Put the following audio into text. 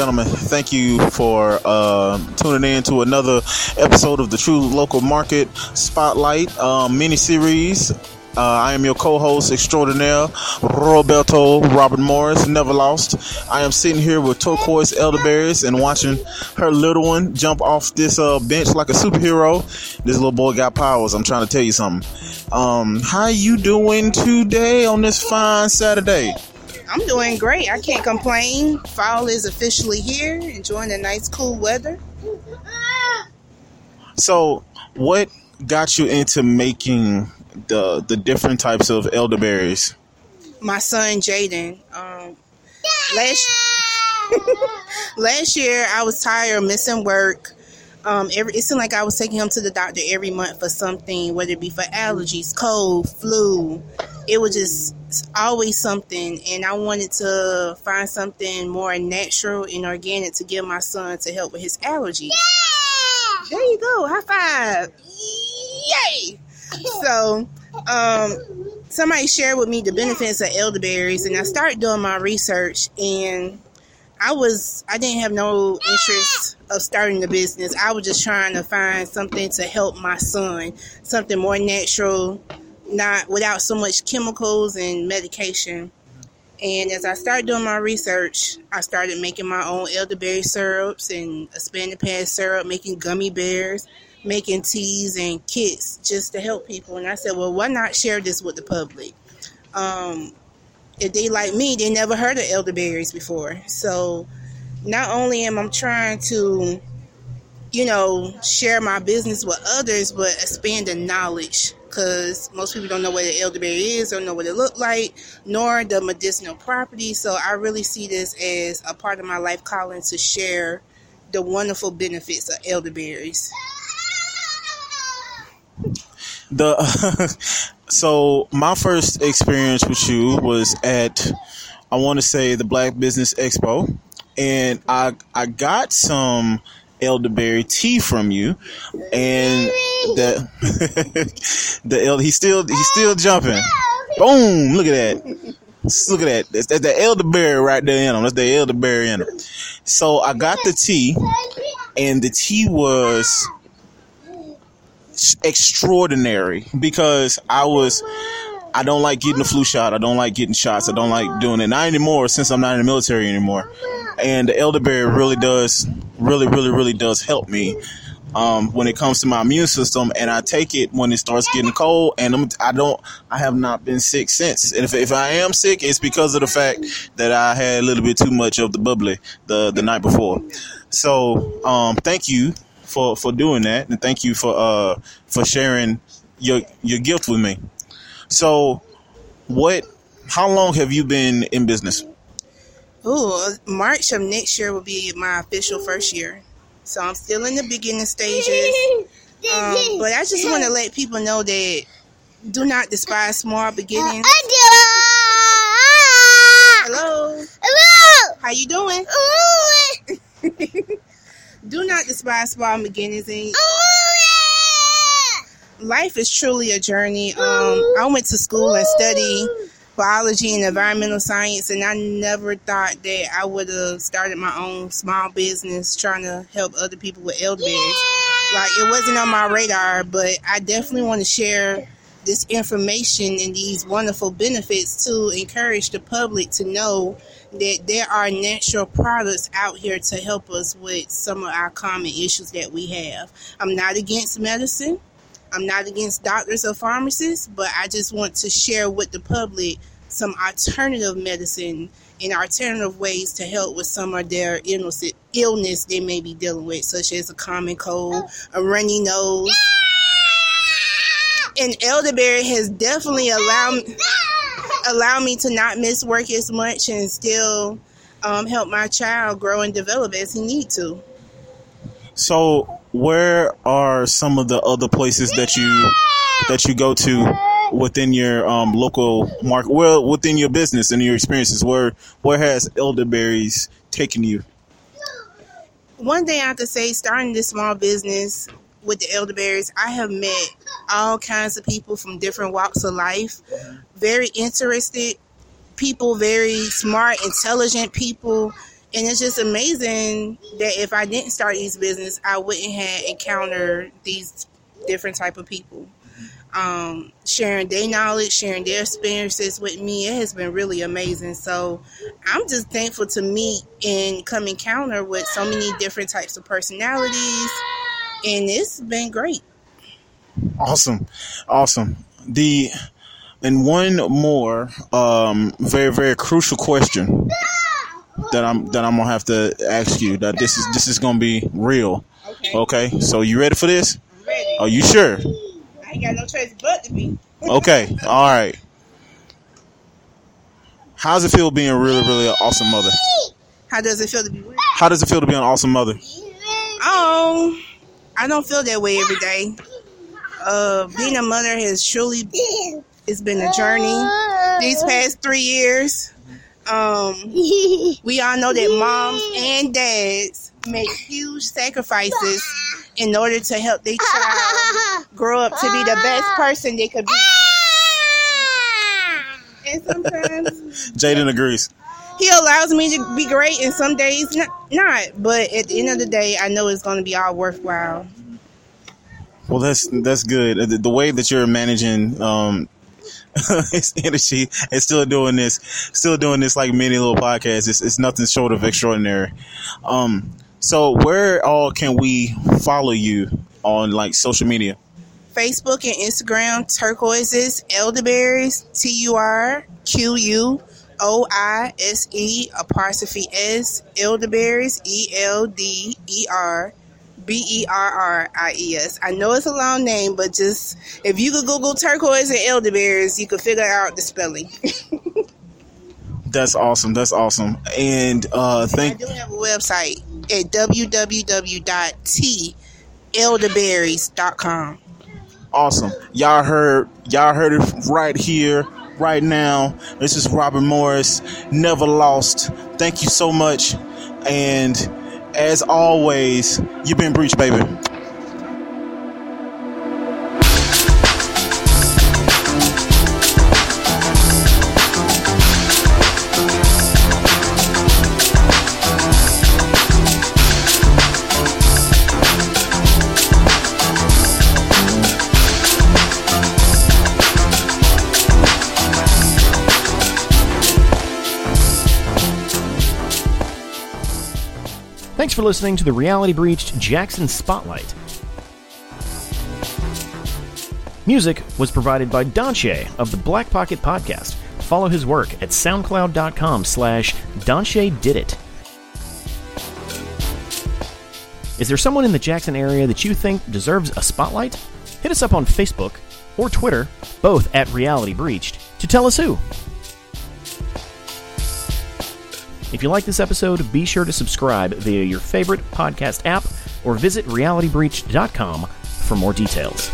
gentlemen, thank you for uh, tuning in to another episode of the True Local Market Spotlight um, mini series. Uh, I am your co-host extraordinaire, Roberto Robert Morris, never lost. I am sitting here with turquoise elderberries and watching her little one jump off this uh, bench like a superhero. This little boy got powers. I'm trying to tell you something. Um, how you doing today on this fine Saturday? I'm doing great. I can't complain. Fall is officially here. Enjoying the nice cool weather. So, what got you into making the the different types of elderberries? My son Jaden. Um, last last year, I was tired of missing work. Um, every it seemed like I was taking him to the doctor every month for something, whether it be for allergies, cold, flu. It was just always something, and I wanted to find something more natural and organic to give my son to help with his allergies. Yeah! There you go, high five! Yay! So, um, somebody shared with me the benefits of elderberries, and I started doing my research, and I was I didn't have no interest of starting the business. I was just trying to find something to help my son, something more natural, not without so much chemicals and medication. And as I started doing my research, I started making my own elderberry syrups and a expanded past syrup, making gummy bears, making teas and kits just to help people. And I said, well, why not share this with the public? Um, if they like me, they never heard of elderberries before. So not only am I trying to, you know, share my business with others, but expand the knowledge because most people don't know what an elderberry is or know what it look like, nor the medicinal properties. So I really see this as a part of my life calling to share the wonderful benefits of elderberries. The so my first experience with you was at I want to say the Black Business Expo, and I I got some elderberry tea from you, and the the elder he's still he's still jumping. Boom! Look at that. Look at that. That's, that's the elderberry right there in him. That's the elderberry in him. So I got the tea, and the tea was extraordinary because I was I don't like getting the flu shot. I don't like getting shots. I don't like doing it. Not anymore since I'm not in the military anymore. And the elderberry really does, really, really, really does help me um, when it comes to my immune system. And I take it when it starts getting cold. And I'm, I don't, I have not been sick since. And if, if I am sick, it's because of the fact that I had a little bit too much of the bubbly the the night before. So um, thank you for for doing that, and thank you for uh for sharing your your gift with me. So, what? How long have you been in business? Oh, March of next year will be my official first year. So I'm still in the beginning stages. Um, but I just want to let people know that do not despise small beginnings. Hello. Hello. How you doing? do not despise small beginnings and life is truly a journey. Um, I went to school and studied biology and environmental science, and I never thought that I would have started my own small business trying to help other people with elderberries. Like it wasn't on my radar, but I definitely want to share this information and these wonderful benefits to encourage the public to know that there are natural products out here to help us with some of our common issues that we have. I'm not against medicine. I'm not against doctors or pharmacists, but I just want to share with the public some alternative medicine and alternative ways to help with some of their illness, illness they may be dealing with, such as a common cold, a runny nose. And elderberry has definitely allowed allowed me to not miss work as much and still um, help my child grow and develop as he need to. So, where are some of the other places that you that you go to within your um, local market? Well, within your business and your experiences, where where has elderberries taken you? One thing I could say, starting this small business with the elderberries, I have met all kinds of people from different walks of life, very interested people, very smart, intelligent people, and it's just amazing that if I didn't start these business, I wouldn't have encountered these different type of people. Um, sharing their knowledge, sharing their experiences with me, it has been really amazing. So I'm just thankful to meet and come encounter with so many different types of personalities, and it's been great. Awesome, awesome. The and one more um, very very crucial question that I'm that I'm gonna have to ask you. That this is this is gonna be real. Okay. Okay, so you ready for this? I'm ready. Are you sure? I ain't got no choice but to be. Okay, all right. How's it feel being really really an awesome mother? How does it feel to be real? How does it feel to be an awesome mother? Oh, I don't feel that way every day. Uh, being a mother has truly it's been a journey these past three years. Um, we all know that moms and dads make huge sacrifices in order to help their child grow up to be the best person they could be. And sometimes Jaden agrees. he allows me to be great, and some days not. not. But at the end of the day, I know it's going to be all worthwhile. Well, that's that's good. The, the way that you're managing um, his energy and still doing this, still doing this like many little podcasts, it's, it's nothing short of extraordinary. Um, so where all can we follow you on like social media? Facebook and Instagram, turquoises, elderberries, T U R Q U O I S E, apostrophe S, elderberries, E L D E R B E R R I E S. I know it's a long name, but just if you could Google turquoise and elderberries, you could figure out the spelling. That's awesome. That's awesome. And uh, I thank do have a website at www.telderberries.com. Awesome. Y'all heard y'all heard it right here, right now. This is Robert Morris, never lost. Thank you so much. And as always, you've been breached, baby. Thanks for listening to the Reality Breached Jackson Spotlight. Music was provided by Donche of the Black Pocket Podcast. Follow his work at soundcloud.com slash Donche Did It. Is there someone in the Jackson area that you think deserves a spotlight? Hit us up on Facebook or Twitter, both at Reality Breached, to tell us who. If you like this episode, be sure to subscribe via your favorite podcast app or visit realitybreached.com for more details.